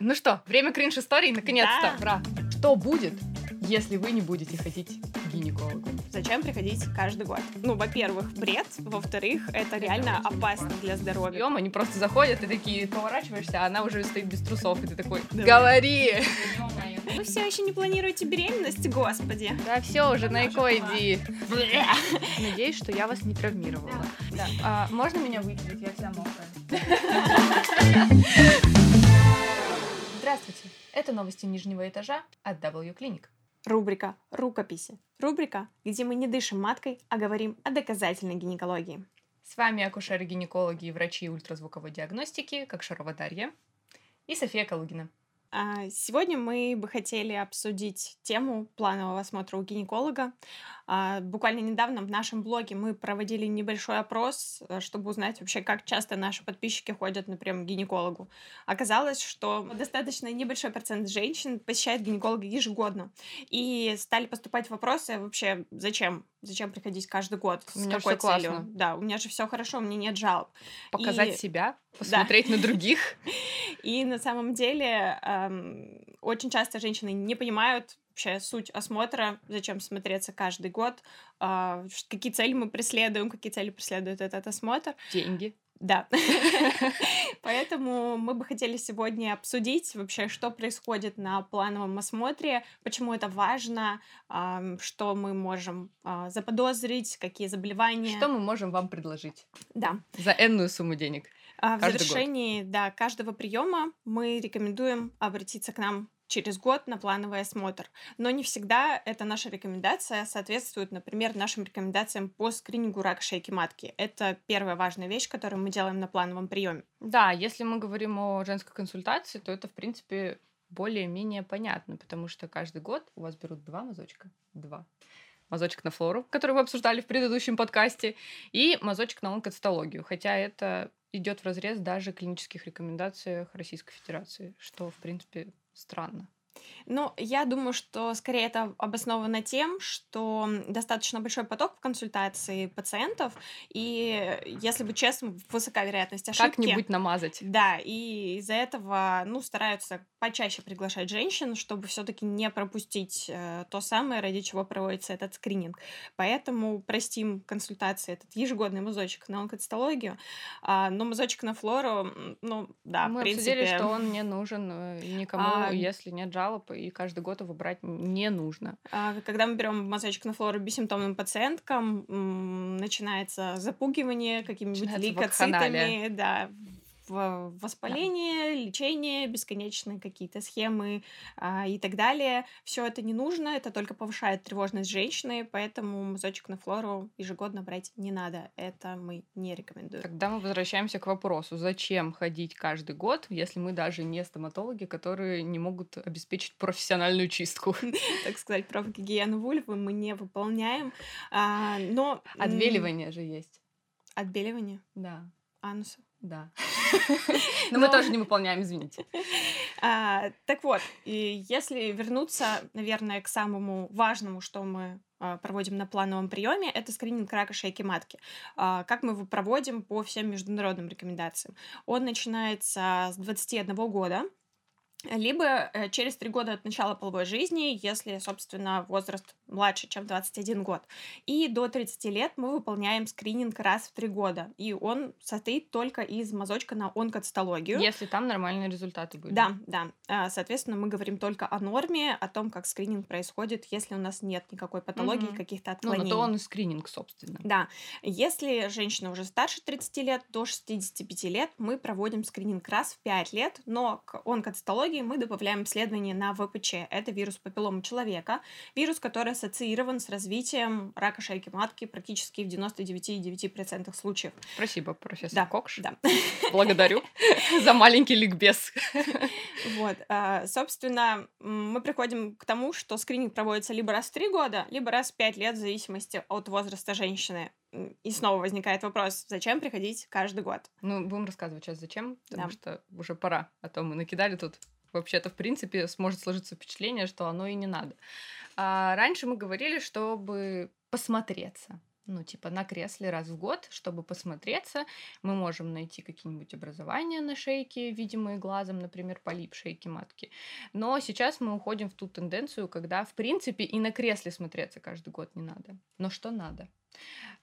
Ну что, время кринж-историй, наконец-то, Да. ура! Что будет, если вы не будете ходить к гинекологу? Зачем приходить каждый год? Ну, во-первых, бред. Во-вторых, это реально опасно для здоровья. Ем, они просто заходят, и такие поворачиваешься, а она уже стоит без трусов, и ты такой, Давай. говори! Вы все еще не планируете беременность, господи. Да все, уже на ЭКО иди. Надеюсь, что я вас не травмировала. Да. А, можно меня вытереть? Я вся мокрая. Здравствуйте. Это новости нижнего этажа от W Clinic. Рубрика «Рукописи». Рубрика, где мы не дышим маткой, а говорим о доказательной гинекологии. С вами акушеры-гинекологи и врачи ультразвуковой диагностики, как Шарова Дарья и София Калугина. А, Сегодня мы бы хотели обсудить тему планового осмотра у гинеколога. А, Буквально недавно в нашем блоге мы проводили небольшой опрос, э, чтобы узнать вообще, как часто наши подписчики ходят, например, к гинекологу. Оказалось, что достаточно небольшой процент женщин посещает гинеколога ежегодно. И стали поступать вопросы вообще, зачем? Зачем приходить каждый год? С меня какой всё классно. целью? Да, у меня же все хорошо, у меня нет жалоб. Показать И- себя, посмотреть на других. И на самом деле эм, очень часто женщины не понимают вообще суть осмотра, зачем смотреться каждый год, а, какие цели мы преследуем, какие цели преследует этот осмотр. Деньги. Да. Поэтому мы бы хотели сегодня обсудить вообще, что происходит на плановом осмотре, почему это важно, ам, что мы можем а, заподозрить, какие заболевания. Что мы можем вам предложить Да. за энную сумму денег? А в год. завершении да, каждого приема мы рекомендуем обратиться к нам через год на плановый осмотр. Но не всегда эта наша рекомендация соответствует, например, нашим рекомендациям по скринингу рака шейки матки. Это первая важная вещь, которую мы делаем на плановом приеме. Да, если мы говорим о женской консультации, то это, в принципе, более-менее понятно, потому что каждый год у вас берут два мазочка. Два. Мазочек на флору, который вы обсуждали в предыдущем подкасте, и мазочек на онкоцитологию, хотя это идет в разрез даже клинических рекомендациях Российской Федерации, что, в принципе, странно. Ну, я думаю, что скорее это обосновано тем, что достаточно большой поток в консультации пациентов, и, если быть честным, высока вероятность ошибки. Как-нибудь намазать. Да, и из-за этого, ну, стараются почаще приглашать женщин, чтобы все-таки не пропустить э, то самое, ради чего проводится этот скрининг. Поэтому простим консультации этот ежегодный мазочек на онкоцитологию, а, но мазочек на флору, ну, да, Мы в принципе... обсудили, что он не нужен э, никому, А, если нет жалоб, и каждый год его брать не нужно. А, Когда мы берем мазочек на флору бессимптомным пациенткам, начинается запугивание какими-нибудь Начинается лейкоцитами, да, воспаление, лечение, бесконечные какие-то схемы а, и так далее. Все это не нужно, это только повышает тревожность женщины, поэтому мазочек на флору ежегодно брать не надо. Это мы не рекомендуем. Тогда мы возвращаемся к вопросу, зачем ходить каждый год, если мы даже не стоматологи, которые не могут обеспечить профессиональную чистку. Так сказать, профгигиену вульвы мы не выполняем. А, Но Отбеливание же есть. Отбеливание Да, ануса. Да. Но мы Но- тоже не выполняем, извините. А, так вот, если вернуться, наверное, к самому важному, что мы а, проводим на плановом приеме, это скрининг рака шейки матки. А, Как мы его проводим по всем международным рекомендациям? Он начинается с 21 года, либо э, через три года от начала половой жизни, если, собственно, возраст младше, чем 21 год. И до 30 лет мы выполняем скрининг раз в три года. И он состоит только из мазочка на онкоцитологию. Если там нормальные результаты были. Да, да. А, Соответственно, мы говорим только о норме, о том, как скрининг происходит, если у нас нет никакой патологии, Мгм. каких-то Ну, отклонений. на то он и скрининг, собственно. Да, если женщина уже старше 30 лет, до 65 лет, мы проводим скрининг раз в 5 лет, но к онкоцитологии мы добавляем исследование на ВПЧ. Это вирус папиллома человека, вирус, который ассоциирован с развитием рака шейки матки практически в 99,9% случаев. Спасибо, профессор Да, Кокш. Да. Благодарю за маленький ликбез. Вот, а, собственно, мы приходим к тому, что скрининг проводится либо раз в три года, либо раз в пять лет, в зависимости от возраста женщины. И снова возникает вопрос, зачем приходить каждый год? Ну, будем рассказывать сейчас зачем, потому Да. что уже пора. А то мы накидали тут. Вообще-то, в принципе, сможет сложиться впечатление, что оно и не надо. А раньше мы говорили, чтобы посмотреться. ну, типа на кресле раз в год, чтобы посмотреться. Мы можем найти какие-нибудь образования на шейке, видимые глазом, например, полип шейки матки. Но сейчас мы уходим в ту тенденцию, когда, в принципе, и на кресле смотреться каждый год не надо. Но что надо?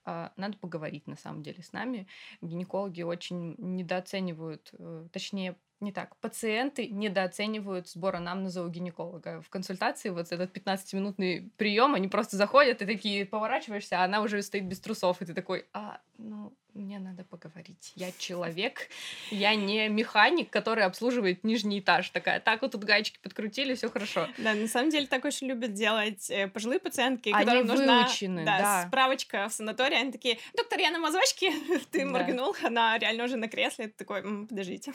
А, надо поговорить, на самом деле, с нами. Гинекологи очень недооценивают, э, точнее, не так. Пациенты недооценивают сбор анамнеза у гинеколога. В консультации вот этот 15-минутный прием, они просто заходят и такие поворачиваешься, а она уже стоит без трусов, и ты такой, а, ну, мне надо поговорить. Я человек, я не механик, который обслуживает нижний этаж. Такая, так вот тут гаечки подкрутили, все хорошо. Да, на самом деле так очень любят делать э, пожилые пациентки, они которым нужна выучены, да, да. справочка в санатории. Они такие, доктор, я на мазочке, ты да. моргнул, она реально уже на кресле. Ты такой, подождите.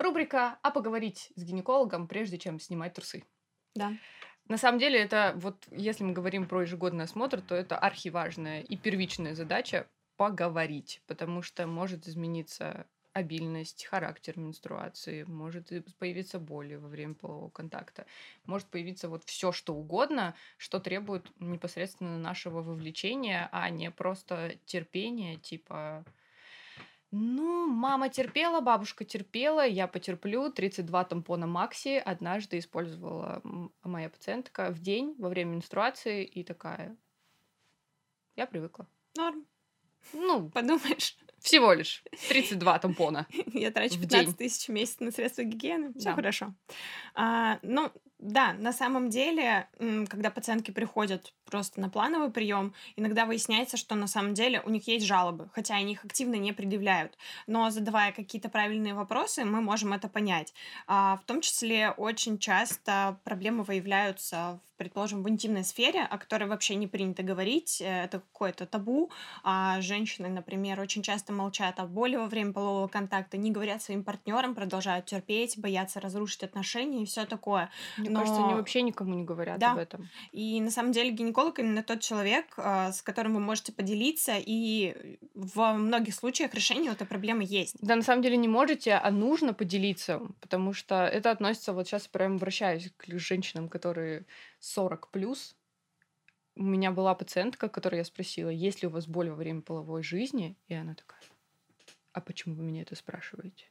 Рубрика «А поговорить с гинекологом, прежде чем снимать трусы». Да. На самом деле, это вот, если мы говорим про ежегодный осмотр, то это архиважная и первичная задача поговорить, потому что может измениться обильность, характер менструации, может появиться боли во время полового контакта, может появиться вот все что угодно, что требует непосредственно нашего вовлечения, а не просто терпения, типа ну, мама терпела, бабушка терпела, я потерплю. 32 тампона Макси однажды использовала моя пациентка в день во время менструации и такая. Я привыкла. Норм. Ну, подумаешь. Всего лишь 32 тампона. Я трачу 15 тысяч в месяц на средства гигиены. Все да. хорошо. А, ну, да, на самом деле, когда пациентки приходят просто на плановый прием, иногда выясняется, что на самом деле у них есть жалобы, хотя они их активно не предъявляют. Но задавая какие-то правильные вопросы, мы можем это понять. А, в том числе очень часто проблемы выявляются предположим, в интимной сфере, о которой вообще не принято говорить, э, это какое-то табу. А женщины, например, очень часто молчат о боли во время полового контакта, не говорят своим партнерам, продолжают терпеть, боятся разрушить отношения и все такое. Мне Но... кажется, они вообще никому не говорят да. об этом. И на самом деле гинеколог именно тот человек, а, с которым вы можете поделиться, и во многих случаях решение этой проблемы есть. Да, на самом деле не можете, а нужно поделиться, потому что это относится, вот сейчас прям вращаюсь к женщинам, которые 40 плюс, у меня была пациентка, которой я спросила, есть ли у вас боль во время половой жизни, и она такая, а почему вы меня это спрашиваете?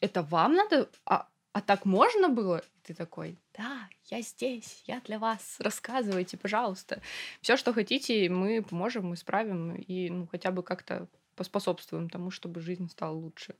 Это вам надо? А, а так можно было? И ты такой, да, я здесь, я для вас, рассказывайте, пожалуйста. Все, что хотите, мы поможем, мы исправим и ну, хотя бы как-то поспособствуем тому, чтобы жизнь стала лучше.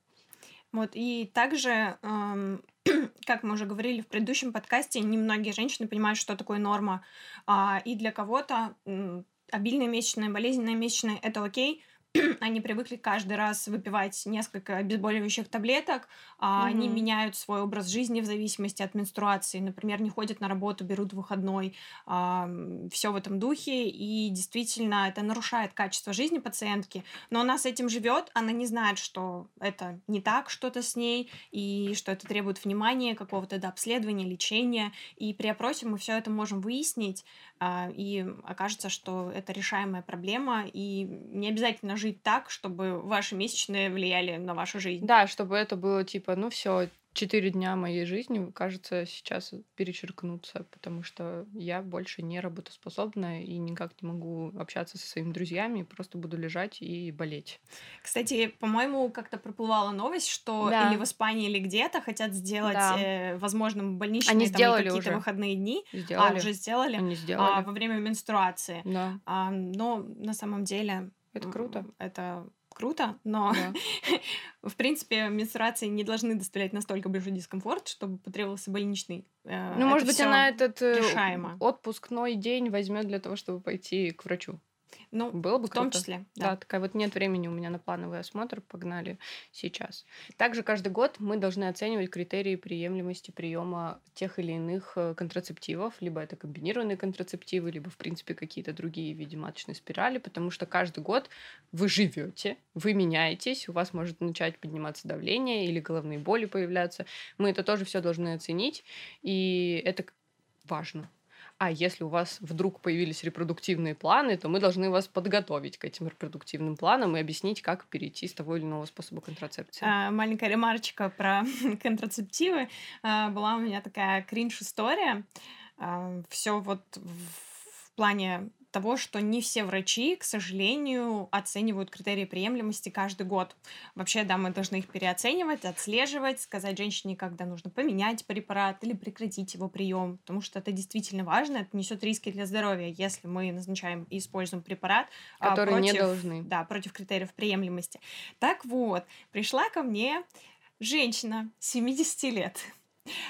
Вот, и также, эм, как мы уже говорили в предыдущем подкасте, немногие женщины понимают, что такое норма. А, и для кого-то э, обильная месячная, болезненная месячная — это окей, они привыкли каждый раз выпивать несколько обезболивающих таблеток, а mm-hmm. они меняют свой образ жизни в зависимости от менструации. Например, не ходят на работу, берут выходной, а, все в этом духе, и действительно это нарушает качество жизни пациентки. Но она с этим живет, она не знает, что это не так что-то с ней, и что это требует внимания, какого-то да, обследования, лечения. И при опросе мы все это можем выяснить, и окажется, что это решаемая проблема, и не обязательно жить так, чтобы ваши месячные влияли на вашу жизнь. Да, чтобы это было типа, ну все, четыре дня моей жизни, кажется, сейчас перечеркнутся, потому что я больше не работоспособна и никак не могу общаться со своими друзьями, просто буду лежать и болеть. Кстати, по-моему, как-то проплывала новость, что да. или в Испании, или где-то хотят сделать, да. э, возможно, больничные Они сделали какие-то уже. выходные дни. Сделали. А, уже сделали? Они сделали. А, во время менструации. Да. А, но на самом деле... Это круто. Это круто, но да. в принципе менструации не должны доставлять настолько большой дискомфорт, чтобы потребовался больничный. Э, ну, может быть, она этот э, решаемо. отпускной день возьмет для того, чтобы пойти к врачу. Ну, было бы в круто. том числе. Да. да, такая вот нет времени у меня на плановый осмотр, погнали сейчас. Также каждый год мы должны оценивать критерии приемлемости приема тех или иных э, контрацептивов, либо это комбинированные контрацептивы, либо в принципе какие-то другие в виде маточной спирали, потому что каждый год вы живете, вы меняетесь, у вас может начать подниматься давление или головные боли появляться. Мы это тоже все должны оценить, и это важно а если у вас вдруг появились репродуктивные планы, то мы должны вас подготовить к этим репродуктивным планам и объяснить, как перейти с того или иного спосоа контрацепции. А, маленькая ремарочка про контрацептивы. А, была у меня такая кринж-история. А, все вот в плане того, что не все врачи, к сожалению, оценивают критерии приемлемости каждый год. Вообще, да, мы должны их переоценивать, отслеживать, сказать женщине, когда нужно поменять препарат или прекратить его прием, потому что это действительно важно, это несет риски для здоровья, если мы назначаем и используем препарат, а, который против, не должны. Да, против критериев приемлемости. Так вот, пришла ко мне женщина 70 лет.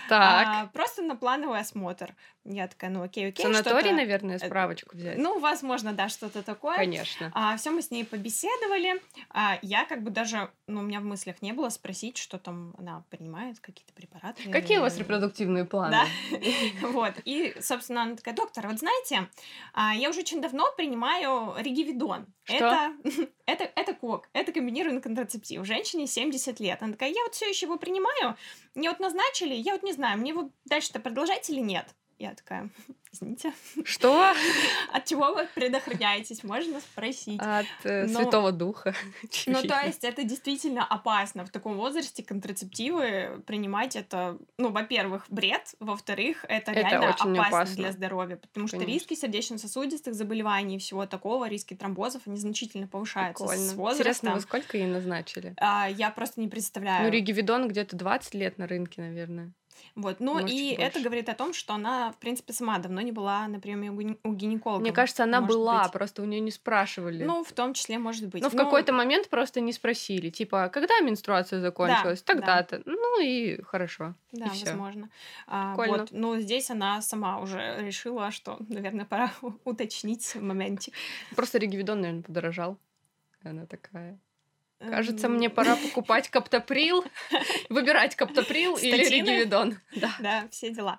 Так. А, просто на плановый осмотр. Я такая, ну окей, окей. Санаторий, наверное, э, справочку взять. Ну, возможно, да, что-то такое. Конечно. А, все мы с ней побеседовали. А, я как бы даже, ну, у меня в мыслях не было спросить, что там она принимает, какие-то препараты. Какие у вас репродуктивные планы? Да. Вот. И, собственно, она такая, доктор, вот знаете, а, я уже очень давно принимаю регивидон. Это, это, это кок, это комбинированный контрацептив. Женщине 70 лет. Она такая, я вот все еще его принимаю, мне вот назначили, я вот не знаю, мне вот дальше-то продолжать или нет? Я такая, извините. Что? От чего вы предохраняетесь? Можно спросить. От э, Но... Святого Духа. Ну, то есть, это действительно опасно. В таком возрасте контрацептивы принимать это, ну, во-первых, бред, во-вторых, это, это реально опасно, опасно для здоровья, потому что Конечно. риски сердечно-сосудистых заболеваний и всего такого, риски тромбозов, они значительно повышаются Прикольно. с возрастом. Интересно, вы сколько ей назначили? А, я просто не представляю. Ну, Ригивидон где-то 20 лет на рынке, наверное. Вот, ну Может, и это говорит о том, что она, в принципе, сама давно не была на приеме у гинеколога. Мне кажется, она была, быть. просто у нее не спрашивали. Ну, в том числе, может быть. Но, Но... в какой-то момент просто не спросили, типа, когда менструация закончилась? Да, Тогда-то. Да. Ну и хорошо. Да, и возможно. А, вот, но здесь она сама уже решила, что, наверное, пора уточнить моментик. Просто регивидон, наверное, подорожал. Она такая. Кажется, мне пора покупать каптоприл, выбирать каптоприл или ригивидон. Да. да, все дела.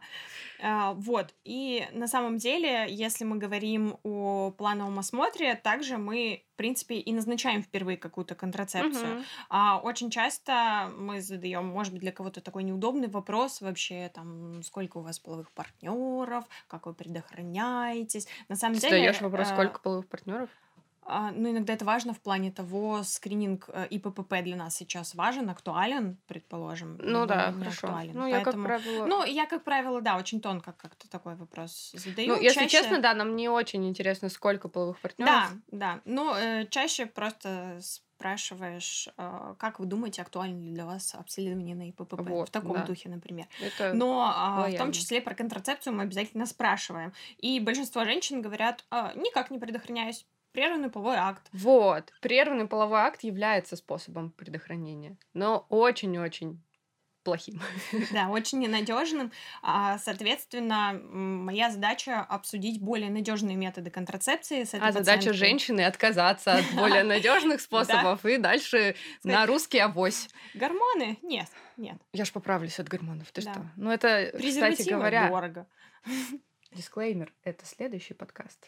А, вот, и на самом деле, если мы говорим о плановом осмотре, также мы, в принципе, и назначаем впервые какую-то контрацепцию. Угу. А, очень часто мы задаем, может быть, для кого-то такой неудобный вопрос вообще, там, сколько у вас половых партнеров, как вы предохраняетесь. На самом Ты деле... Задаешь вопрос, а, сколько половых партнеров? Ну, иногда это важно в плане того, скрининг э, ИППП для нас сейчас важен, актуален, предположим. Ну да, хорошо. Актуален. Ну, я как правило... Ну, я, как правило, да, очень тонко как-то такой вопрос задаю. Ну, если чаще... честно, да, нам не очень интересно, сколько половых партнеров. Да, да. Ну, э, чаще просто спрашиваешь, э, как вы думаете, актуально ли для вас обследование на ИППП вот, в таком да. духе, например. Это Но э, в том числе про контрацепцию мы обязательно спрашиваем. И большинство женщин говорят, э, никак не предохраняюсь, прерванный половой акт. Вот, прерванный половой акт является способом предохранения, но очень-очень плохим. Да, очень ненадежным. А, соответственно, моя задача обсудить более надежные методы контрацепции. С а задача женщины отказаться от более надежных способов и дальше на русский авось. Гормоны? Нет, нет. Я ж поправлюсь от гормонов. Ты что? Ну это, кстати говоря. дорого. Дисклеймер, это следующий подкаст.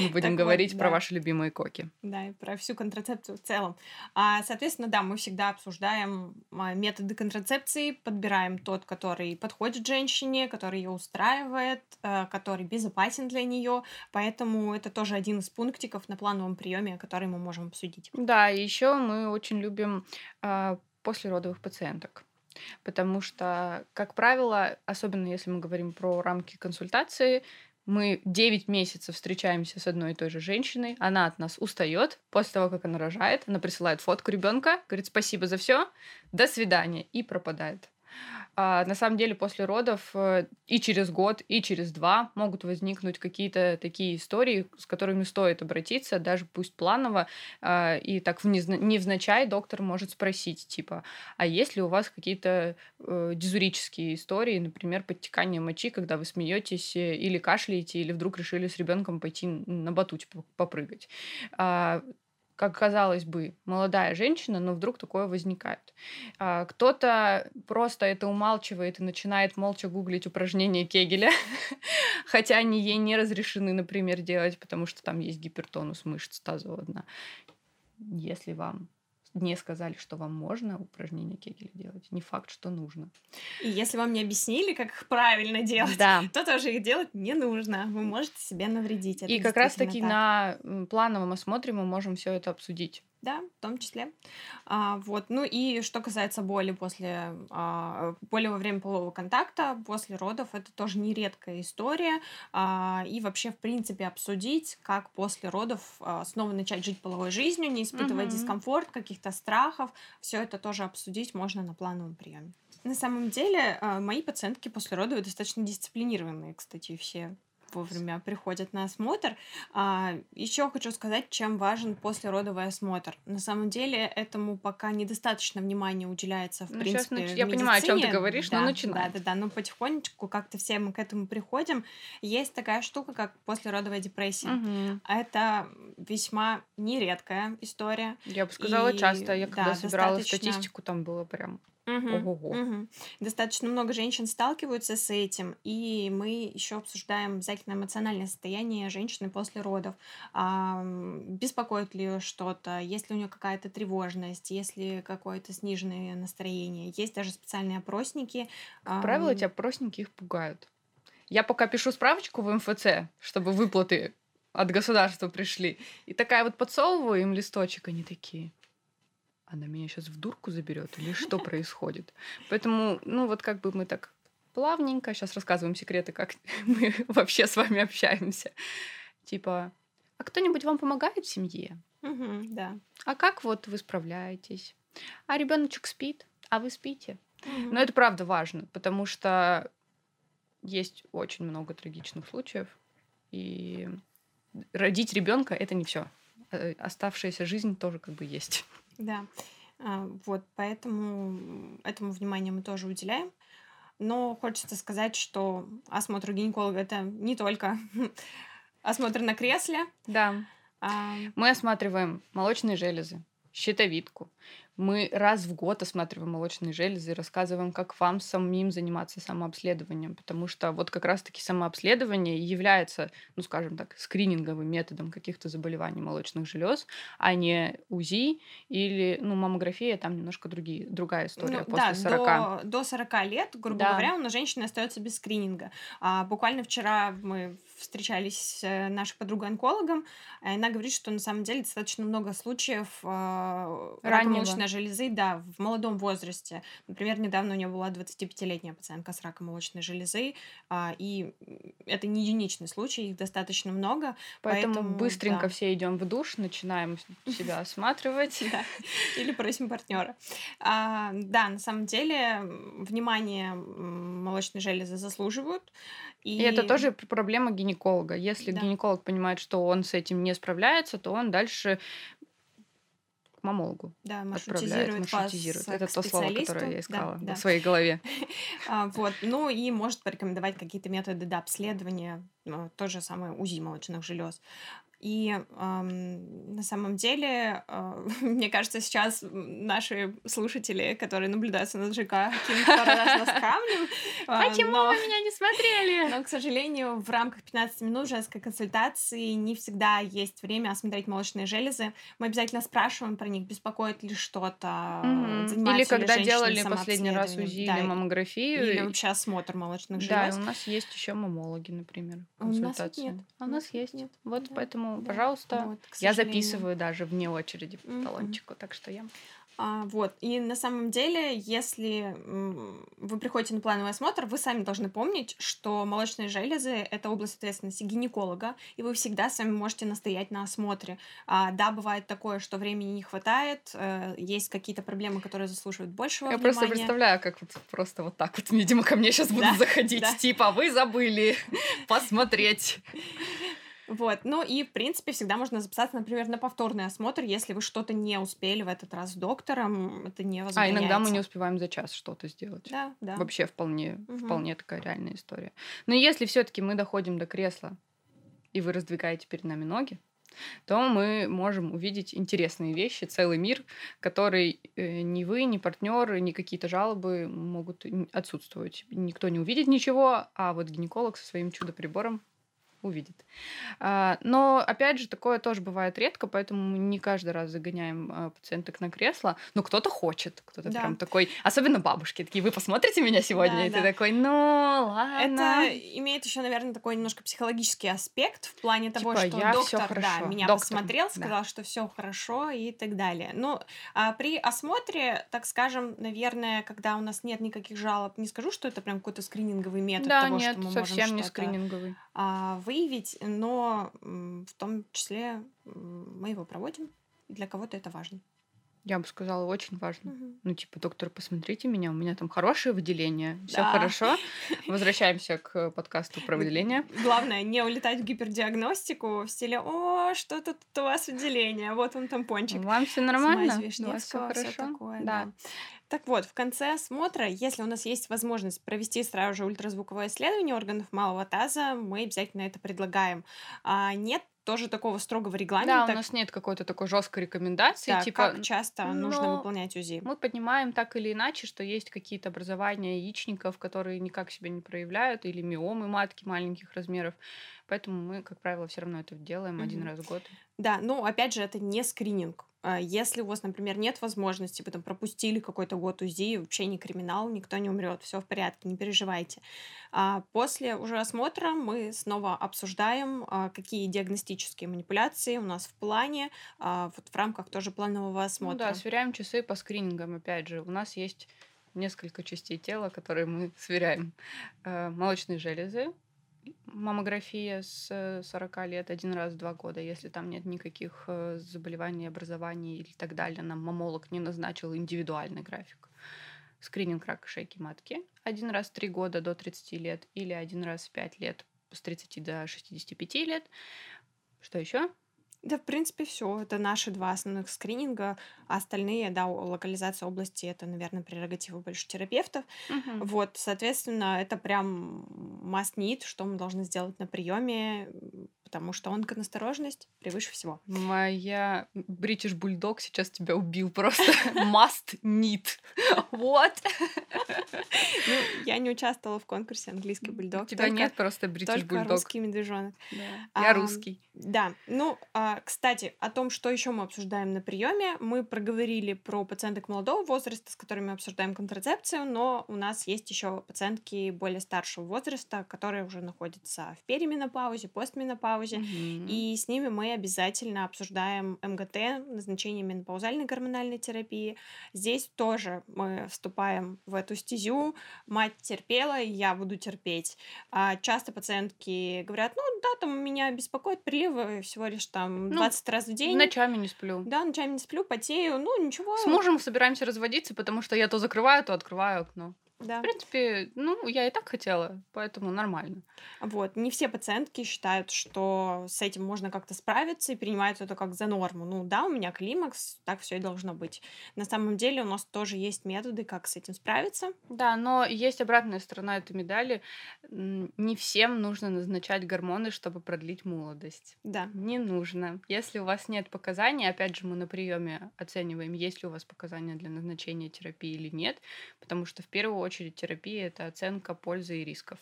Мы будем так говорить вот, про да. ваши любимые коки. Да, и про всю контрацепцию в целом. А, соответственно, да, мы всегда обсуждаем а, методы контрацепции, подбираем тот, который подходит женщине, который ее устраивает, а, который безопасен для нее. Поэтому это тоже один из пунктиков на плановом приеме, который мы можем обсудить. Да, и еще мы очень любим а, послеродовых пациенток. Потому что, как правило, особенно если мы говорим про рамки консультации, мы 9 месяцев встречаемся с одной и той же женщиной, она от нас устает, после того, как она рожает, она присылает фотку ребенка, говорит спасибо за все, до свидания, и пропадает. А, на самом деле после родов э, и через год, и через два могут возникнуть какие-то такие истории, с которыми стоит обратиться, даже пусть планово, а, и так невзначай доктор может спросить, типа, а есть ли у вас какие-то э, дизурические истории, например, подтекание мочи, когда вы смеетесь э, или кашляете, или вдруг решили с ребенком пойти на батуте попрыгать? А, как казалось бы, молодая женщина, но вдруг такое возникает. А, кто-то просто это умалчивает и начинает молча гуглить упражнения Кегеля, хотя они ей не разрешены, например, делать, потому что там есть гипертонус мышц тазового дна. Если вам не сказали, что вам можно упражнения Кегеля делать. Не факт, что нужно. И если вам не объяснили, как их правильно делать, да. то тоже их делать не нужно. Вы можете себе навредить. Это и как раз-таки так. на плановом осмотре мы можем все это обсудить. Да, в том числе. А, вот. Ну и что касается боли после а, боли во время полового контакта, после родов, это тоже нередкая история. А, и вообще, в принципе, обсудить, как после родов а, снова начать жить половой жизнью, не испытывать Мгм. дискомфорт, каких-то страхов. Все это тоже обсудить можно на плановом приеме. На самом деле, а, мои пациентки после родов достаточно дисциплинированные, кстати, все вовремя приходят на осмотр. Еще хочу сказать, чем важен послеродовый осмотр. На самом деле этому пока недостаточно внимания уделяется, в Ну, принципе, нач- в я понимаю, о чём ты медицине. говоришь, но Да, начинай. Да, да, да. Но потихонечку как-то все мы к этому приходим. Есть такая штука, как послеродовая депрессия. Мгм. Это весьма нередкая история. Я бы сказала, И, часто. Я когда да, собирала достаточно- статистику, там было прям Ого-го. мгм. Достаточно много женщин сталкиваются с этим, и мы еще обсуждаем обязательно эмоциональное состояние женщины после родов. А, беспокоит ли ее что-то, есть ли у нее какая-то тревожность, есть ли какое-то сниженное настроение. Есть даже специальные опросники. Как правило, эти опросники их пугают. Я пока пишу справочку в МФЦ, чтобы выплаты от государства пришли. И такая вот подсовываю им листочек, они такие. Она меня сейчас в дурку заберет или что происходит? Поэтому, ну вот как бы мы так плавненько сейчас рассказываем секреты, как мы вообще с вами общаемся. Типа, а кто-нибудь вам помогает в семье? да. А как вот вы справляетесь? А ребеночек спит, а вы спите? Но это правда важно, потому что есть очень много трагичных случаев, и родить ребенка это не все. Оставшаяся жизнь тоже как бы есть. Да, А, вот поэтому этому внимание мы тоже уделяем. Но хочется сказать, что осмотр гинеколога это не только осмотр на кресле. Да. а, Мы осматриваем молочные железы, щитовидку. Мы раз в год осматриваем молочные железы и рассказываем, как вам самим заниматься самообследованием, потому что вот как раз-таки самообследование является, ну, скажем так, скрининговым методом каких-то заболеваний молочных желез, а не УЗИ или, ну, маммография, там немножко другие, другая история ну, после да, 40. До, до 40 лет, грубо Да. говоря, у нас женщина остается без скрининга. А, буквально вчера мы встречались с э, нашей подругой-онкологом, и она говорит, что на самом деле достаточно много случаев э, Раннего. Молочной железы, да, в молодом возрасте. Например, недавно у нее была 25-летняя пациентка с раком молочной железы, а, и это не единичный случай, их достаточно много. Поэтому, поэтому, быстренько да. все идем в душ, начинаем себя осматривать. Или просим партнера. А, да, на самом деле внимание молочной железы заслуживают. И, И это тоже проблема гинеколога. Если Да. гинеколог понимает, что он с этим не справляется, то он дальше мамологу да, маршрутизирует вас маршрутизирует. Это то слово, которое я Да, искала да. в своей голове. А, вот. Ну и может порекомендовать какие-то методы да, обследования, ну, то же самое УЗИ молочных желез. И ам, на самом деле, а, мне кажется, сейчас наши слушатели, которые наблюдаются на ЖК, кинут пару раз нас камнем. а, но- меня не смотрели? Но, к сожалению, в рамках 15 минут женской консультации не всегда есть время осмотреть молочные железы. Мы обязательно спрашиваем про них, беспокоит ли что-то, Или занимаются ли когда делали последний раз. УЗИ Да, или маммографию. или вообще осмотр молочных Да, желез. у нас есть еще мамологи, например, А у нас консультации. нет. А у нас есть. нет. Вот Да, поэтому, да. пожалуйста, Вот, я записываю даже вне очереди по талончику, так что я... А, вот. И на самом деле, если вы приходите на плановый осмотр, вы сами должны помнить, что молочные железы — это область ответственности гинеколога, и вы всегда сами можете настоять на осмотре. А, да, бывает такое, что времени не хватает, э, есть какие-то проблемы, которые заслуживают большего Я внимания. просто представляю, как вот просто вот так вот, видимо, ко мне сейчас будут Да, заходить, да. типа, вы забыли посмотреть. Вот. Ну и, в принципе, всегда можно записаться, например, на повторный осмотр, если вы что-то не успели в этот раз с доктором, это не А иногда мы не успеваем за час что-то сделать. Да, да. Вообще вполне, Мгм. вполне такая реальная история. Но если все-таки мы доходим до кресла, и вы раздвигаете перед нами ноги, то мы можем увидеть интересные вещи, целый мир, который э, ни вы, ни партнеры, ни какие-то жалобы могут отсутствовать. Никто не увидит ничего, а вот гинеколог со своим чудо-прибором увидит. А, но, опять же, такое тоже бывает редко, поэтому мы не каждый раз загоняем а, пациенток на кресло. Но кто-то хочет, кто-то Да. прям такой, особенно бабушки, такие, вы посмотрите меня сегодня, Да, и ты да. такой, ну, ладно. Это имеет еще, наверное, такой немножко психологический аспект в плане того, Типа, что я доктор, да, меня Доктор, посмотрел, да. сказал, что все хорошо и так далее. Ну, а при осмотре, так скажем, наверное, когда у нас нет никаких жалоб, не скажу, что это прям какой-то скрининговый метод Да, того, нет, что мы совсем можем не что-то скрининговый. а, выявить, но в том числе мы его проводим. и Для кого-то это важно. Я бы сказала, очень важно. Мгм. Ну, типа, доктор, посмотрите меня, у меня там хорошее выделение, все Да. хорошо. Возвращаемся к подкасту про выделение. Главное, не улетать в гипердиагностику в стиле «О, что тут у вас выделение? Вот он тампончик». Вам все нормально? Смазь У вас все хорошо? такое, да. да. Так вот, в конце осмотра, если у нас есть возможность провести сразу же ультразвуковое исследование органов малого таза, мы обязательно это предлагаем. А нет тоже такого строгого Да, регламента, у нас нет какой-то такой жесткой рекомендации, да, типа как часто нужно но выполнять УЗИ. мы понимаем так или иначе, что есть какие-то образования яичников, которые никак себя не проявляют, или миомы матки маленьких размеров. Поэтому мы, как правило, все равно это делаем один Мгм. раз в год. Да, ну опять же, это не скрининг. А Если у вас, например, нет возможности, вы там пропустили какой-то год УЗИ, вообще не криминал, никто не умрет, все в порядке, не переживайте. А после уже осмотра мы снова обсуждаем, а, какие диагностические манипуляции у нас в плане, вот в рамках тоже планового Ну да, осмотра. сверяем часы по скринингам, опять же. У нас есть несколько частей тела, которые мы сверяем. Молочные железы, маммография с э, 40 лет один раз в два года, если там нет никаких э, заболеваний, образований и так далее, нам мамолог не назначил индивидуальный график. Скрининг рака шейки матки один раз в три года до 30 лет или один раз в 5 лет с 30 до 65 лет. Что еще? Да, в принципе, все. Это наши два основных скрининга. А остальные, да, локализация области, это, наверное, прерогатива больше терапевтов. Мгм. Вот, соответственно, это прям must need, что мы должны сделать на приеме, потому что онконасторожность превыше всего. Моя бритиш бульдог сейчас тебя убил просто. Must need. Вот. Ну, я не участвовала в конкурсе английский У бульдог. тебя только- нет просто бритиш только бульдог. русский медвежонок. Да. Я Ам, русский. Да, ну, а, кстати, о том, что еще мы обсуждаем на приеме, мы проговорили про пациенток молодого возраста, с которыми мы обсуждаем контрацепцию, но у нас есть еще пациентки более старшего возраста, которые уже находятся в переменопаузе, постменопаузе, Мгм. и с ними мы обязательно обсуждаем МГТ, назначение менопаузальной гормональной терапии. Здесь тоже мы вступаем в эту стезю. Мать терпела, я буду терпеть. А часто пациентки говорят, ну да, там меня беспокоит приливы всего лишь там Ну, 20 раз в день. Ночами не сплю. Да, ночами не сплю, потею, ну ничего. С мужем собираемся разводиться, потому что я то закрываю, то открываю окно. Да. В принципе, ну, я и так хотела, поэтому нормально. Вот. Не все пациентки считают, что с этим можно как-то справиться и принимают это как за норму. Ну да, у меня климакс, так все и должно быть. На самом деле у нас тоже есть методы, как с этим справиться. Да, но есть обратная сторона этой медали. Не всем нужно назначать гормоны, чтобы продлить молодость. Да. Не нужно. Если у вас нет показаний, опять же, мы на приеме оцениваем, есть ли у вас показания для назначения терапии или нет, потому что в первую очередь терапия это оценка пользы и рисков.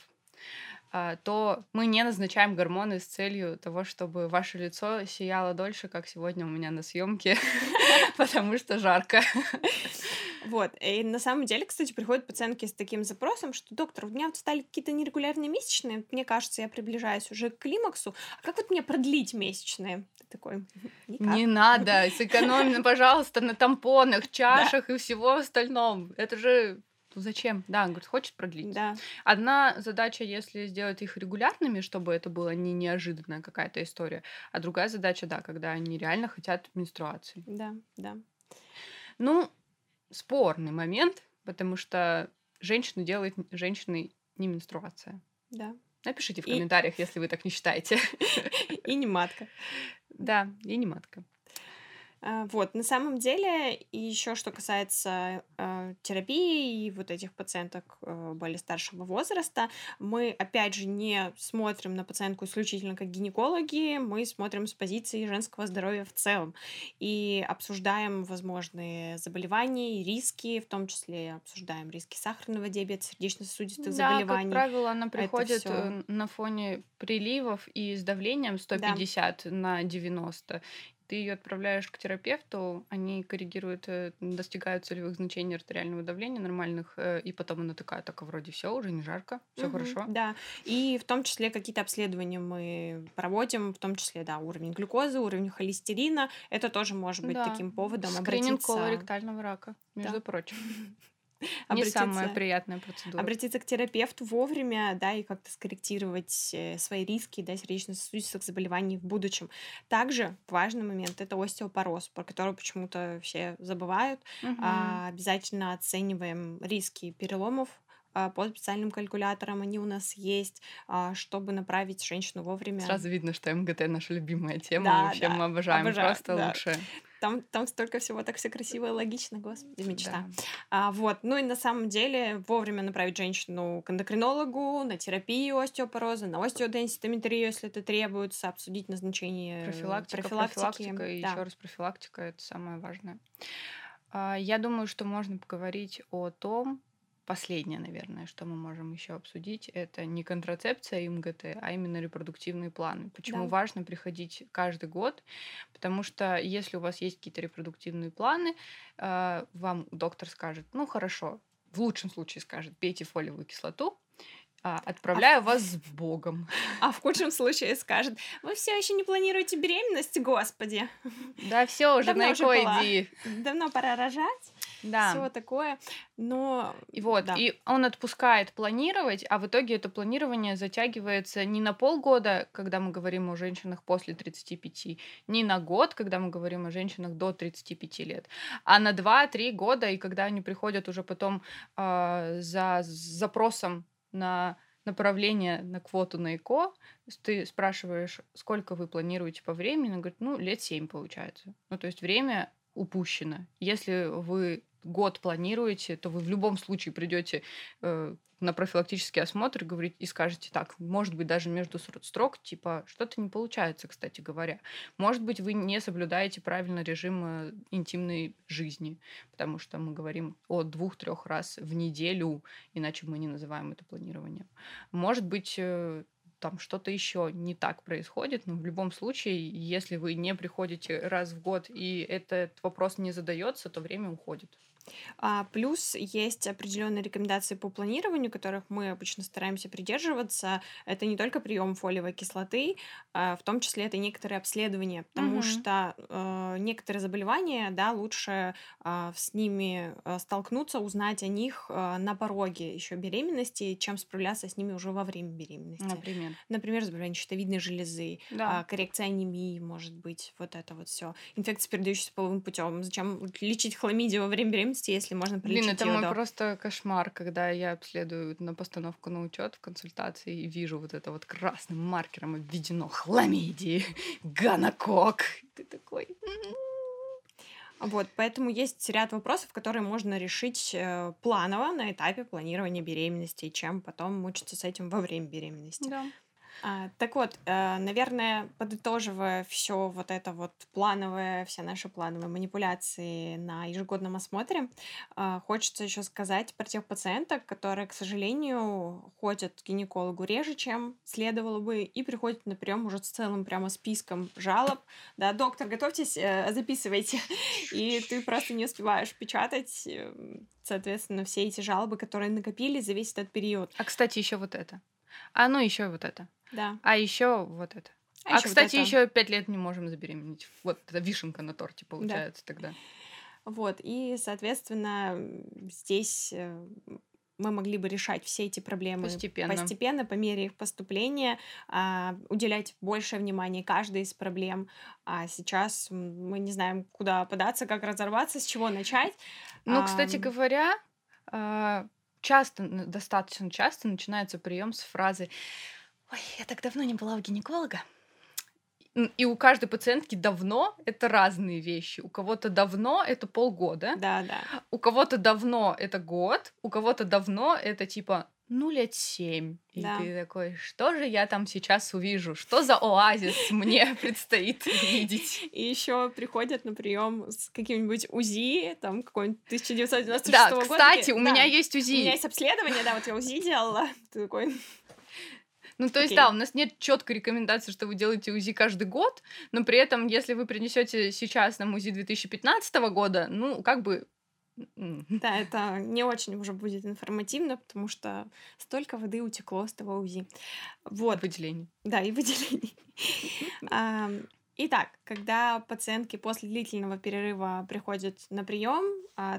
А, то мы не назначаем гормоны с целью того, чтобы ваше лицо сияло дольше, как сегодня у меня на съемке, потому что жарко. Вот. И на самом деле, кстати, приходят пациентки с таким запросом, что доктор, у меня вот стали какие-то нерегулярные месячные, мне кажется, я приближаюсь уже к климаксу, а как вот мне продлить месячные? Ты такой, никак. Не надо, сэкономь, пожалуйста, на тампонах, чашах и всего остальном. Это же ну зачем? Да, он говорит, хочет продлить. Да, Одна задача, если сделать их регулярными, чтобы это была не неожиданная какая-то история, а другая задача, да, когда они реально хотят менструации. да, да. Ну, спорный момент, потому что женщину делает женщиной не менструация. Да. Напишите в И- комментариях, если вы так не считаете. И не матка. Да, и не матка. А, вот, на самом деле, и еще что касается э, терапии и вот этих пациенток э, более старшего возраста, мы, опять же, не смотрим на пациентку исключительно как гинекологи, мы смотрим с позиции женского здоровья в целом и обсуждаем возможные заболевания и риски, в том числе обсуждаем риски сахарного диабета, сердечно-сосудистых Да, как заболеваний. правило, она приходит все. э, на фоне приливов и с давлением Да. 150 на 90. Ты ее отправляешь к терапевту, они коррегируют, э, достигают целевых значений артериального давления нормальных, э, и потом она такая, так, а вроде все, уже не жарко, все Мгм, хорошо. да. И в том числе какие-то обследования мы проводим, в том числе, да, уровень глюкозы, уровень холестерина. Это тоже может быть Да, таким поводом скрининг обратиться, колоректального рака, да, между прочим. Не самая приятная процедура. обратиться к терапевту вовремя, да, и как-то скорректировать э, свои риски, да, сердечно-сосудистых заболеваний в будущем. Также важный момент– это остеопороз, про который почему-то все забывают. Мгм. А, Обязательно оцениваем риски переломов по специальным калькуляторам, они у нас есть, а, чтобы направить женщину вовремя. Сразу видно, что МГТ наша любимая тема. Да, Вообще мы да, обожаем, обожаю, просто да. лучшее. Там, там столько всего так все красиво и логично, господи, мечта. Да. А, вот, ну и на самом деле вовремя направить женщину к эндокринологу, на терапию остеопороза, на остеоденситометрию, если это требуется, обсудить назначение Профилактика, профилактики. профилактика и да. еще раз профилактика это самое важное. А, Я думаю, что можно поговорить о том, последнее, наверное, что мы можем еще обсудить, это не контрацепция и МГТ, а именно репродуктивные планы. Почему Да. важно приходить каждый год? Потому что если у вас есть какие-то репродуктивные планы, а, вам доктор скажет, ну хорошо, в лучшем случае скажет, пейте фолиевую кислоту, а, А отправляю в, вас с Богом. а в худшем случае скажет, вы все еще не планируете беременность, господи, Да все уже, давно на иди. давно пора рожать, Да. все такое, но И вот, да, и он отпускает планировать, а в итоге это планирование затягивается не на полгода, когда мы говорим о женщинах после 35, не на год, когда мы говорим о женщинах до 35 лет, а на 2-3 года, и когда они приходят уже потом а, за запросом на направление на квоту на ЭКО, ты спрашиваешь, сколько вы планируете по времени, он говорит, ну, лет 7 получается. Ну, то есть время упущено. Если вы год планируете, то вы в любом случае придете э, на профилактический осмотр говорить, и скажете так, может быть, даже между строк, типа, что-то не получается, кстати говоря. Может быть, вы не соблюдаете правильно режим э, интимной жизни, потому что мы говорим о двух-трех раз в неделю, иначе мы не называем это планированием. Может быть, э, там что-то еще не так происходит, но в любом случае, если вы не приходите раз в год и этот вопрос не задается, то время уходит. А, плюс есть определенные рекомендации по планированию, которых мы обычно стараемся придерживаться. Это не только прием фолиевой кислоты, а в том числе это некоторые обследования, потому Мгм. что э, некоторые заболевания, да, лучше а, с ними а, столкнуться, узнать о них а, на пороге еще беременности, чем справляться с ними уже во время беременности. Например. Например, заболевание щитовидной железы, Да. а, коррекция анемии, может быть, вот это вот все. Инфекция, передающаяся половым путем. Зачем лечить хламидию во время беременности, если можно Блин, полечить это мой до? просто кошмар, когда я обследую на постановку на учет в консультации и вижу вот это вот красным маркером обведено хламидии, гонокок. Ты такой... Вот, поэтому есть ряд вопросов, которые можно решить э, планово на этапе планирования беременности, чем потом мучиться с этим во время беременности. Да. А, так вот, э, наверное, подытоживая все вот это вот плановое, все наши плановые манипуляции на ежегодном осмотре, а, хочется еще сказать про тех пациенток, которые, к сожалению, ходят к гинекологу реже, чем следовало бы, и приходят на прием уже с целым прямо списком жалоб. Да, доктор, готовьтесь, э, записывайте. И ты просто не успеваешь печатать. э, Соответственно, все эти жалобы, которые накопились за весь этот период. А, кстати, еще вот это. А ну еще вот это. Да. А еще вот это. А А, вот кстати, это. еще пять лет не можем забеременеть. Вот это вишенка на торте получается тогда. Вот, и, соответственно, здесь э, мы могли бы решать все эти проблемы Постепенно. постепенно, по мере их поступления, а, уделять большее внимание каждой из проблем. А сейчас мы не знаем, куда податься, как разорваться, с чего начать. Ну, кстати Ам, говоря, а, часто, достаточно часто начинается прием с фразы «Ой, я так давно не была у гинеколога, И у каждой пациентки давно это разные вещи. У кого-то давно это полгода, Да, да. у кого-то давно это год, у кого-то давно это типа ну лет семь. И Да. ты такой, что же я там сейчас увижу? Что за оазис мне предстоит видеть? И еще приходят на прием с каким-нибудь УЗИ, там какой-нибудь 1996 Да, года. кстати, такие, у «Да, меня есть У меня УЗИ. есть обследование, да, вот я УЗИ делала. Ты такой, Ну, то есть, Окей. да, у нас нет четкой рекомендации, что вы делаете УЗИ каждый год, но при этом, если вы принесете сейчас нам УЗИ 2015 года, ну, как бы... да, это не очень уже будет информативно, потому что столько воды утекло с того УЗИ. Вот, выделение. да, и выделений. Итак, когда пациентки после длительного перерыва приходят на прием,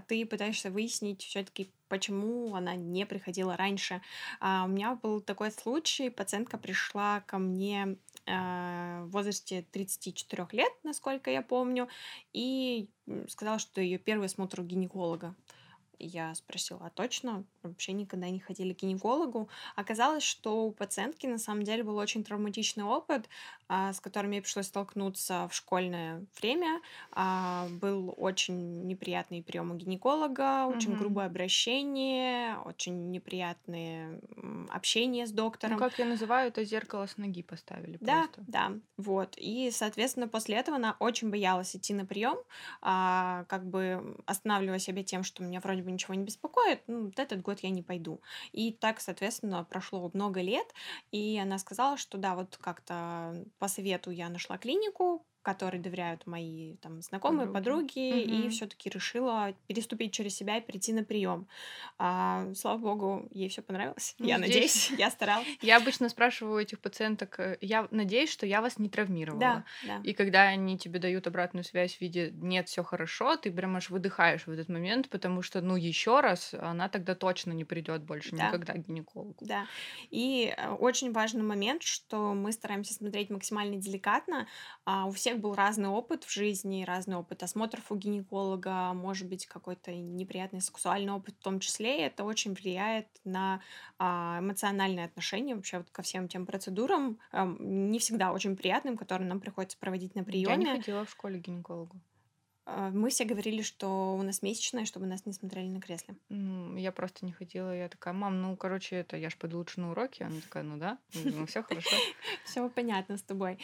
ты пытаешься выяснить все-таки, почему она не приходила раньше. А, У меня был такой случай, пациентка пришла ко мне а, в возрасте 34 лет, насколько я помню, и сказала, что ее первый осмотр у гинеколога. И Я спросила, а точно? Вообще никогда не ходили к гинекологу. Оказалось, что у пациентки на самом деле был очень травматичный опыт, а, с которым ей пришлось столкнуться в школьное время. А, Был очень неприятный прием у гинеколога, очень Мгм. грубое обращение, очень неприятное м, общение с Ну, доктором. как я называю, это зеркало с ноги поставили Да, просто. да, вот. И, соответственно, после этого она очень боялась идти на прием, а, как бы останавливая себя тем, что меня вроде бы ничего не беспокоит, ну, вот этот год я не пойду. И так, соответственно, прошло много лет, и она сказала, что да, вот как-то по совету я нашла клинику, которой доверяют мои там знакомые, Подруги. подруги, и Мгм. все-таки решила переступить через себя и прийти на прием. А, слава богу, ей все понравилось. Ну, я здесь- надеюсь, я старалась. Я обычно спрашиваю этих пациенток, э, я надеюсь, что я вас не травмировала. Да, да. И когда они тебе дают обратную связь в виде нет, все хорошо, ты прям аж выдыхаешь в этот момент, потому что, ну, еще раз, она тогда точно не придет больше Да. никогда к гинекологу. Да. И э, очень важный момент, что мы стараемся смотреть максимально деликатно. А, У всех был разный опыт в жизни, разный опыт осмотров у гинеколога, может быть, какой-то неприятный сексуальный опыт в том числе. И это очень влияет на а, эмоциональные отношения вообще вот ко всем тем процедурам, ам, не всегда очень приятным, которые нам приходится проводить на Я не приеме. ходила в школе к гинекологу. А, Мы все говорили, что у нас месячная, чтобы нас не смотрели на кресле. Я просто не ходила. Я такая, мам, ну, короче, это я ж пойду лучше на уроки. Она такая, ну да, ну все хорошо. Все понятно с тобой.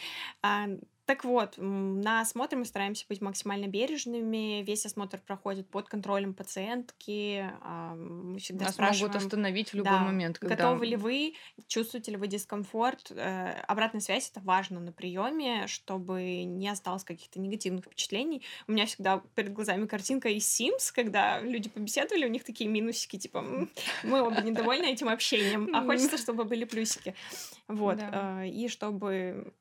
Так вот, на осмотре мы стараемся быть максимально бережными. Весь осмотр проходит под контролем пациентки. а, Мы всегда Нас могут спрашиваем, остановить в любой да, момент, когда... готовы ли вы, чувствуете ли вы дискомфорт. Э, Обратная связь это важно на приеме, чтобы не осталось каких-то негативных впечатлений. У меня всегда перед глазами картинка из Sims, когда люди побеседовали, у них такие минусики, типа, «М, мы оба недовольны этим общением, а хочется, чтобы были плюсики. Вот. Да. э, И чтобы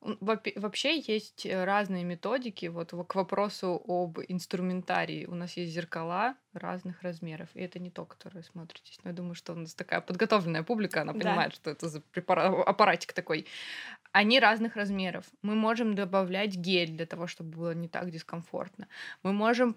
Вообще есть э, разные методики. Вот к вопросу об инструментарии. У нас есть зеркала разных размеров. И это не то, которое смотритесь. Но я думаю, что у нас такая подготовленная публика, она Да. понимает, что это за препара- аппаратик такой. Они разных размеров. Мы можем добавлять гель для того, чтобы было не так дискомфортно. Мы можем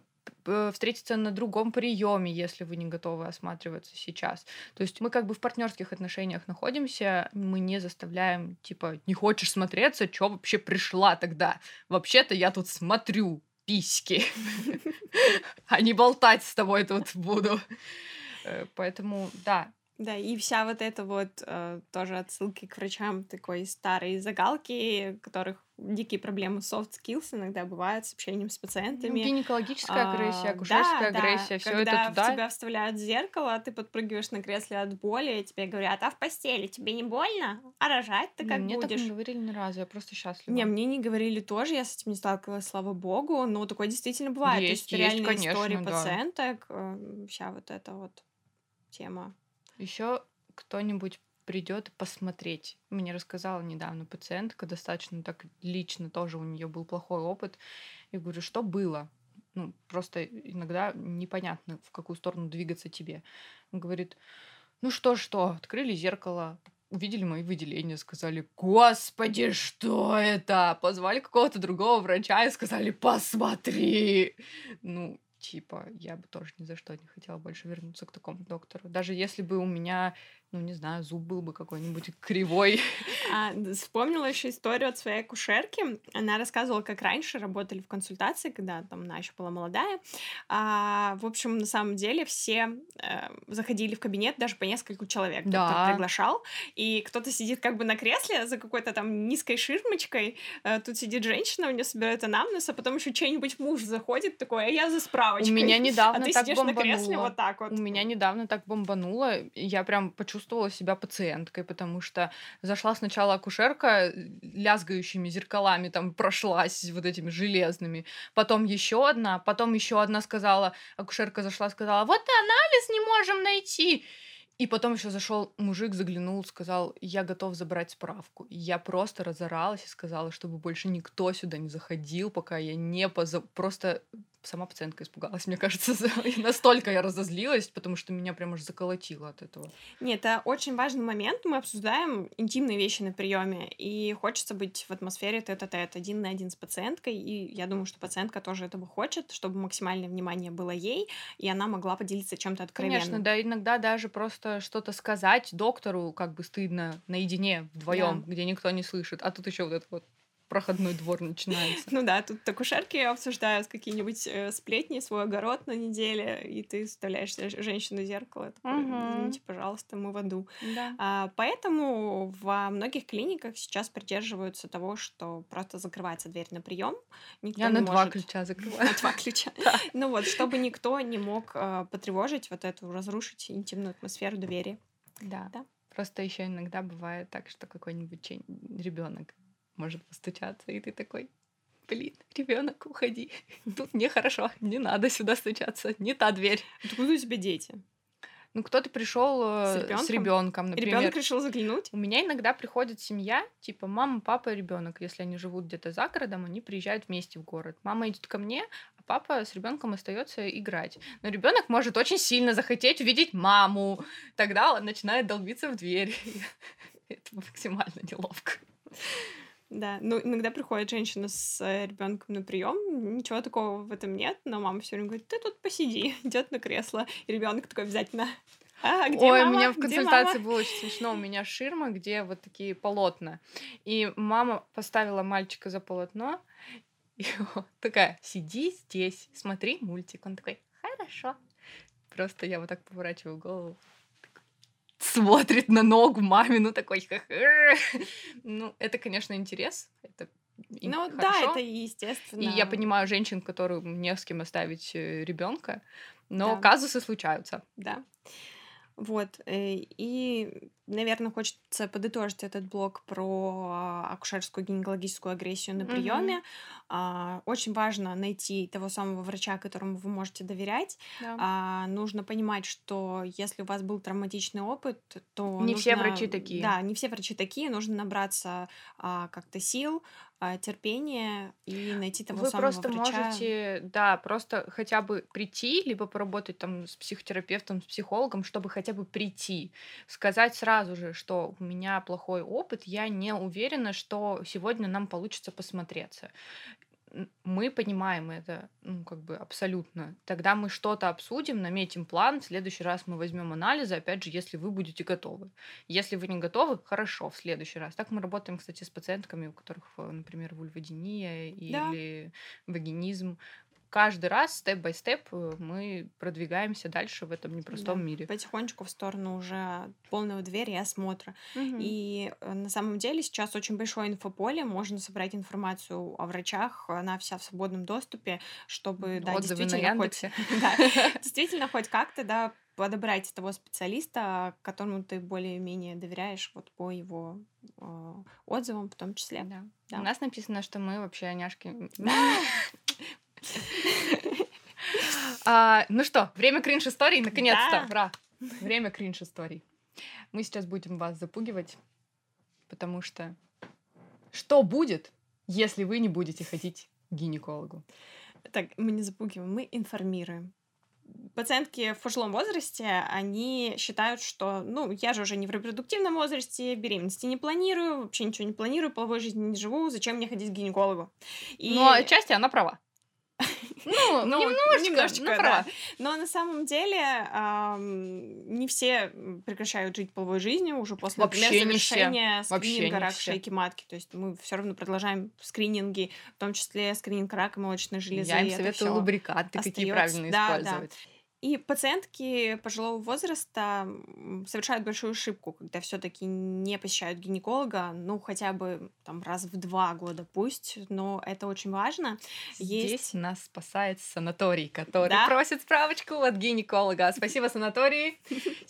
встретиться на другом приеме, если вы не готовы осматриваться сейчас. То есть мы как бы в партнерских отношениях находимся, мы не заставляем, типа, не хочешь смотреться, чё вообще пришла тогда? Вообще-то я тут смотрю письки, а не болтать с тобой тут буду. Э, Поэтому, да, Да, и вся вот эта вот э, тоже отсылки к врачам такой старой загалки, которых дикие проблемы soft skills иногда бывают с общением с ну, пациентами. гинекологическая агрессия, А, акушерская да, агрессия, да, все когда это в туда. тебя вставляют зеркало, ты подпрыгиваешь на кресле от боли, и тебе говорят, а в постели тебе не больно? А рожать ты Ну, как Мне так будешь? не говорили ни разу, я просто счастлива. Не, мне не говорили тоже, я с этим не сталкивалась, слава богу, но такое действительно бывает. То Есть, есть, есть, реальные конечно, истории да. пациенток, э, вся вот эта вот тема. Еще кто-нибудь придет посмотреть. Мне рассказала недавно пациентка, достаточно так лично тоже у нее был плохой опыт. Я говорю, что было? Ну, просто иногда непонятно, в какую сторону двигаться тебе. Он говорит, ну что, что, открыли зеркало, увидели мои выделения, сказали, господи, что это? Позвали какого-то другого врача и сказали, посмотри. Ну, типа, я бы тоже ни за что не хотела больше вернуться к такому доктору. Даже если бы у меня ну, не знаю, зуб был бы какой-нибудь кривой. А, вспомнила еще историю от своей акушерки. Она рассказывала, как раньше работали в консультации, когда там она еще была молодая. А, в общем, на самом деле все э, заходили в кабинет даже по нескольку человек. Да. Доктор приглашал, и кто-то сидит как бы на кресле за какой-то там низкой ширмочкой. Э, тут сидит женщина, у нее собирает анамнез, а потом еще чей-нибудь муж заходит такой, а я за справочкой. У меня недавно а ты так сидишь бомбануло. на кресле вот так вот. У меня недавно так бомбануло. Я прям почувствовала почувствовала себя пациенткой, потому что зашла сначала акушерка лязгающими зеркалами, там прошлась вот этими железными, потом еще одна, потом еще одна сказала, акушерка зашла, сказала, вот анализ не можем найти. И потом еще зашел мужик, заглянул, сказал, я готов забрать справку. Я просто разоралась и сказала, чтобы больше никто сюда не заходил, пока я не поза... Просто сама пациентка испугалась, мне кажется. Настолько я разозлилась, потому что меня прям аж заколотило от этого. Нет, это очень важный момент. Мы обсуждаем интимные вещи на приеме, и хочется быть в атмосфере тет-а-тет, один на один с пациенткой, и я думаю, что пациентка тоже этого хочет, чтобы максимальное внимание было ей, и она могла поделиться чем-то откровенным. Конечно, да, иногда даже просто что-то сказать доктору как бы стыдно наедине вдвоем, да. где никто не слышит, а тут еще вот это вот проходной двор начинается. Ну да, тут акушерки обсуждают какие-нибудь э, сплетни, свой огород на неделе, и ты вставляешь женщину в зеркало, такой, угу. извините, пожалуйста, мы в аду. Да. А, поэтому во многих клиниках сейчас придерживаются того, что просто закрывается дверь на прием. Я на два ключа закрываю. На два ключа. Ну вот, чтобы никто не мог э, потревожить вот эту, разрушить интимную атмосферу доверия. Да. да. Просто еще иногда бывает так, что какой-нибудь ребенок может постучаться, и ты такой, блин, ребенок, уходи. Тут нехорошо, не надо сюда стучаться, не та дверь. Откуда у тебя дети? Ну, кто-то пришел э, с ребенком, например. Ребенок решил заглянуть. У меня иногда приходит семья, типа мама, папа, ребенок. Если они живут где-то за городом, они приезжают вместе в город. Мама идет ко мне, а папа с ребенком остается играть. Но ребенок может очень сильно захотеть увидеть маму. Тогда он начинает долбиться в дверь. Это максимально неловко. Да, ну иногда приходит женщина с э, ребенком на прием, ничего такого в этом нет, но мама все время говорит, ты тут посиди, идет на кресло, и ребенок такой обязательно. А, где Ой, мама? у меня в консультации было очень смешно. У меня ширма, где вот такие полотна. И мама поставила мальчика за полотно, и такая, сиди здесь, смотри мультик. Он такой, хорошо. Просто я вот так поворачиваю голову смотрит на ногу мамину такой. Ну, это, конечно, интерес. Это ну хорошо. да, это естественно. И я понимаю женщин, которым не с кем оставить э, ребенка, но да. казусы случаются. Да. Вот. Э, и, наверное, хочется подытожить этот блок про акушерскую гинекологическую агрессию на приеме. Mm-hmm. Очень важно найти того самого врача, которому вы можете доверять. Да. Нужно понимать, что если у вас был травматичный опыт, то не нужно... все врачи такие. Да, не все врачи такие. Нужно набраться как-то сил, а, терпение и найти того Вы самого просто врача. можете, да, просто хотя бы прийти, либо поработать там с психотерапевтом, с психологом, чтобы хотя бы прийти. Сказать сразу же, что у меня плохой опыт, я не уверена, что сегодня нам получится посмотреться мы понимаем это, ну, как бы абсолютно. Тогда мы что-то обсудим, наметим план, в следующий раз мы возьмем анализы, опять же, если вы будете готовы. Если вы не готовы, хорошо, в следующий раз. Так мы работаем, кстати, с пациентками, у которых, э, например, вульводиния да. или вагинизм каждый раз, степ-бай-степ, э, мы продвигаемся дальше в этом непростом да, мире. Потихонечку в сторону уже полного двери и осмотра. Угу. И э, на самом деле сейчас очень большое инфополе, можно собрать информацию о врачах, она вся в свободном доступе, чтобы да, действительно, хоть, да, действительно хоть как-то да, подобрать того специалиста, которому ты более-менее доверяешь вот по его э, отзывам в том числе. Да. Да. У нас написано, что мы вообще няшки. А, ну что, время кринж-историй, наконец-то, ура! Время кринж-историй. Мы сейчас будем вас запугивать, потому что что будет, если вы не будете ходить к гинекологу? Так, мы не запугиваем, мы информируем. Пациентки в пожилом возрасте, они считают, что, ну, я же уже не в репродуктивном возрасте, беременности не планирую, вообще ничего не планирую, половой жизни не живу, зачем мне ходить к гинекологу? И... Но отчасти она права. Ну, Ну, немножечко, немножечко, ну, да. Но на самом деле ам, не все прекращают жить половой жизнью уже после, Вообще например, завершения скрининга не рака все. шейки матки. То есть мы все равно продолжаем скрининги, в том числе скрининг рака молочной железы. Я им советую всё. лубриканты какие правильно Да, да. И пациентки пожилого возраста совершают большую ошибку, когда все-таки не посещают гинеколога, ну хотя бы там раз в два года пусть, но это очень важно. Здесь Есть нас спасает санаторий, который Да. просит справочку от гинеколога. Спасибо, санаторий.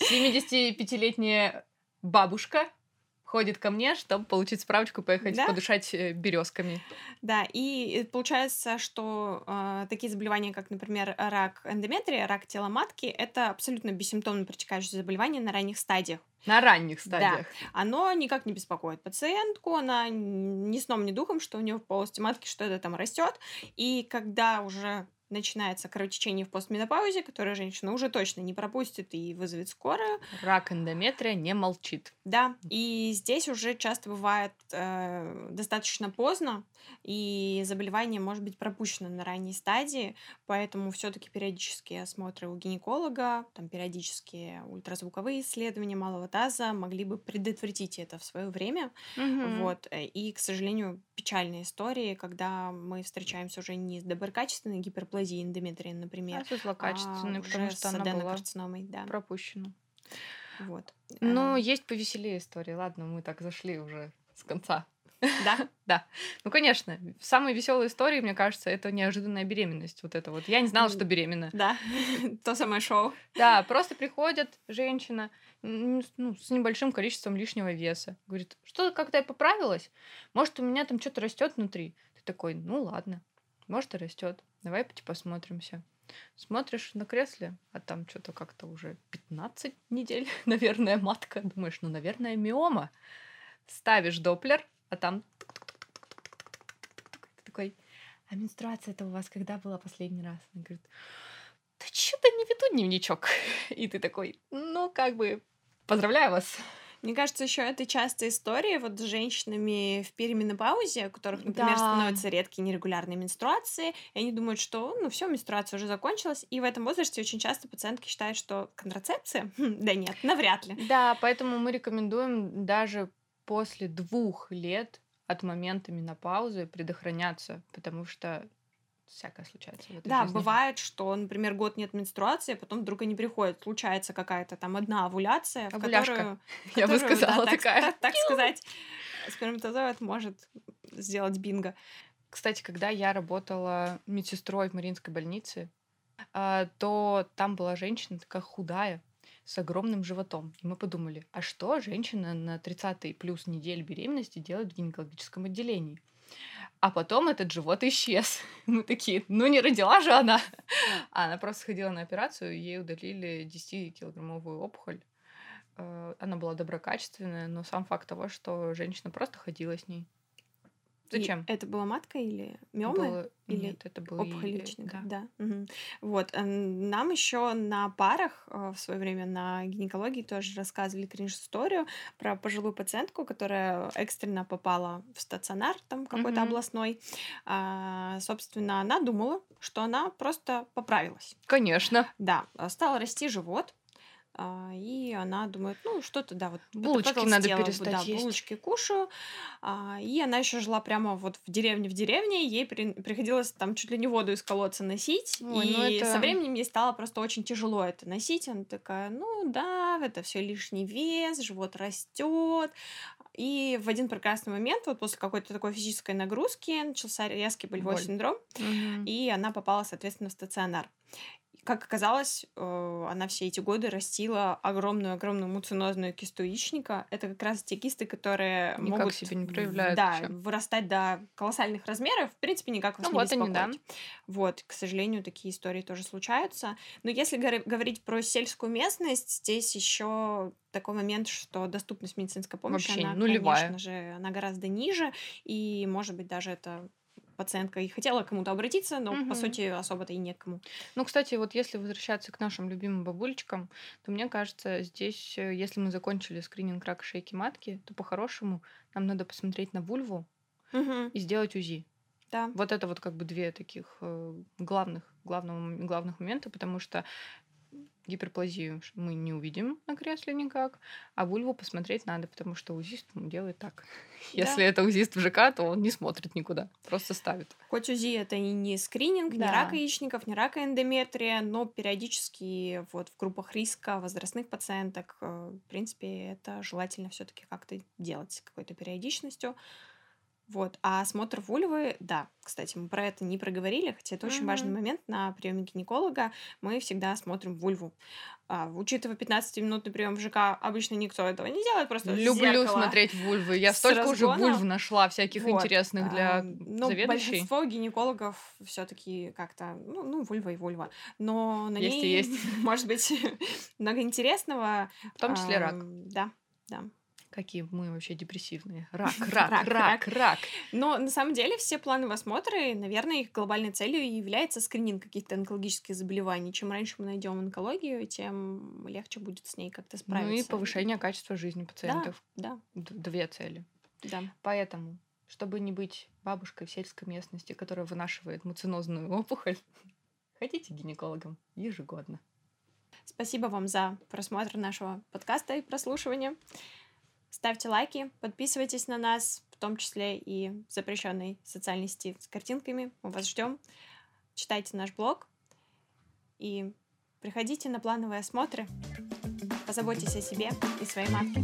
75-летняя бабушка ходит ко мне, чтобы получить справочку, поехать Да. подышать березками. Да, и получается, что э, такие заболевания, как, например, рак эндометрия, рак тела матки, это абсолютно бессимптомно протекающее заболевание на ранних стадиях. На ранних Да. стадиях. Оно никак не беспокоит пациентку, она ни сном, ни духом, что у нее в полости матки что-то там растет. И когда уже начинается кровотечение в постменопаузе, которое женщина уже точно не пропустит и вызовет скорую, Рак эндометрия не молчит. да, и здесь уже часто бывает э, достаточно поздно, и заболевание может быть пропущено на ранней стадии, поэтому все-таки периодические осмотры у гинеколога, там периодические ультразвуковые исследования малого таза могли бы предотвратить это в свое время. Мгм. Вот. И, к сожалению, печальные истории, когда мы встречаемся уже не с доброкачественной гиперплазией эндометрия, например, А злокачественной, а потому уже что она была да. пропущена. Вот. Ну, А, есть повеселее истории. Ладно, мы так зашли уже с конца. Да, Да. Ну, конечно, самые веселые истории, мне кажется, это неожиданная беременность. Вот это вот. Я не знала, что беременна. да, то самое шоу. Да, просто приходит женщина ну, с небольшим количеством лишнего веса. Говорит, что как-то я поправилась? Может, у меня там что-то растет внутри? Ты такой, ну ладно, может и растет. Давай посмотримся. Смотришь на кресле, а там что-то как-то уже 15 недель, наверное, матка. Думаешь, ну, наверное, миома. Ставишь доплер, а там такой, а менструация это у вас когда была последний раз? Она говорит, да что-то не веду дневничок. И ты такой, ну, как бы, поздравляю вас. Мне кажется, еще это частая история вот с женщинами в переменопаузе, у которых, например, Да. становятся редкие нерегулярные менструации, и они думают, что ну все, менструация уже закончилась, и в этом возрасте очень часто пациентки считают, что контрацепция? Хм, да нет, навряд ли. Да, поэтому мы рекомендуем даже после двух лет от момента менопаузы предохраняться, потому что всякое случается в этой Да, жизни. бывает, что, например, год нет менструации, а потом вдруг они приходят, случается какая-то там одна овуляция, в Овуляшка, которую, Я бы которую, да, сказала так, такая. так- так сказать, сперматозоид может сделать бинго. Кстати, когда я работала медсестрой в Мариинской больнице, а, то там была женщина такая худая, с огромным животом. И мы подумали, а что женщина на 30 плюс недель беременности делает в гинекологическом отделении? А потом этот живот исчез. Мы такие, ну не родила же она. А она просто сходила на операцию, ей удалили 10-килограммовую опухоль. Э, Она была доброкачественная, но сам факт того, что женщина просто ходила с ней. И Зачем? это была матка или миомы? Было- или Нет, это был Опухоль и- да. да. мгм. Вот. э, Нам еще на парах э, в свое время на гинекологии тоже рассказывали кринж-историю про пожилую пациентку, которая экстренно попала в стационар там какой-то Мгм. областной. А, Собственно, она думала, что она просто поправилась. Конечно. Да, а, стал расти живот, и она думает, ну, что-то, да, вот Булочки надо потолстела, перестать да, есть. булочки кушаю. А, И она еще жила прямо вот в деревне в деревне, ей при- приходилось там чуть ли не воду из колодца носить, Ой, и ну это- со временем ей стало просто очень тяжело это носить. Она такая, ну да, это все лишний вес, живот растет. И в один прекрасный момент, вот после какой-то такой физической нагрузки, начался резкий болевой Боль. синдром, Мгм. и она попала, соответственно, в стационар. Как оказалось, э, она все эти годы растила огромную-огромную муцинозную кисту яичника. Это как раз те кисты, которые Никак могут себя не проявляют да, вырастать до колоссальных размеров. В принципе, никак вас Ну не вот они, да. беспокоить. Вот, к сожалению, такие истории тоже случаются. Но если говори- говорить про сельскую местность, здесь еще такой момент, что доступность медицинской помощи, Вообще она, нулевая. конечно же, она гораздо ниже, и, может быть, даже это пациентка и хотела к кому-то обратиться, но, по Мгм. сути, особо-то и некому. Ну, кстати, вот если возвращаться к нашим любимым бабулечкам, то мне кажется, здесь, э, если мы закончили скрининг рака шейки матки, то по-хорошему нам надо посмотреть на вульву Мгм. и сделать УЗИ. Да. Вот это вот как бы две таких э, главных, главного, главных момента, потому что гиперплазию мы не увидим на кресле никак, а вульву посмотреть надо, потому что узист делает так. Да. Если это узист в ЖК, то он не смотрит никуда, просто ставит. Хоть УЗИ это и не скрининг, не Да. рак яичников, не рак эндометрия, но периодически вот в группах риска возрастных пациенток, э, в принципе, это желательно все таки как-то делать с какой-то периодичностью. Вот. А осмотр вульвы, да, кстати, мы про это не проговорили, хотя это очень важный момент. На приеме гинеколога мы всегда смотрим вульву. А, учитывая 15-минутный прием в ЖК, обычно никто этого не делает, просто Люблю смотреть вульвы. Я столько уже разгона. вульв нашла, всяких Вот, интересных для а, ну, заведующей. большинство гинекологов все-таки как-то, ну, ну, вульва и вульва. Но на Есть и ней есть. может быть много интересного. В том числе рак. Ам, Да, да. Какие мы вообще депрессивные. Рак, рак, Рак, рак, рак. Но на самом деле все плановые осмотры, наверное, их глобальной целью является скрининг каких-то онкологических заболеваний. Чем раньше мы найдем онкологию, тем легче будет с ней как-то справиться. Ну и повышение качества жизни пациентов. Да, Д- Две цели. да. Поэтому, чтобы не быть бабушкой в сельской местности, которая вынашивает муцинозную опухоль, ходите к гинекологам ежегодно. Спасибо вам за просмотр нашего подкаста и прослушивание. Ставьте лайки, подписывайтесь на нас, в том числе и в запрещенной социальной сети с картинками. Мы вас ждем. Читайте наш блог и приходите на плановые осмотры. Позаботьтесь о себе и своей матке.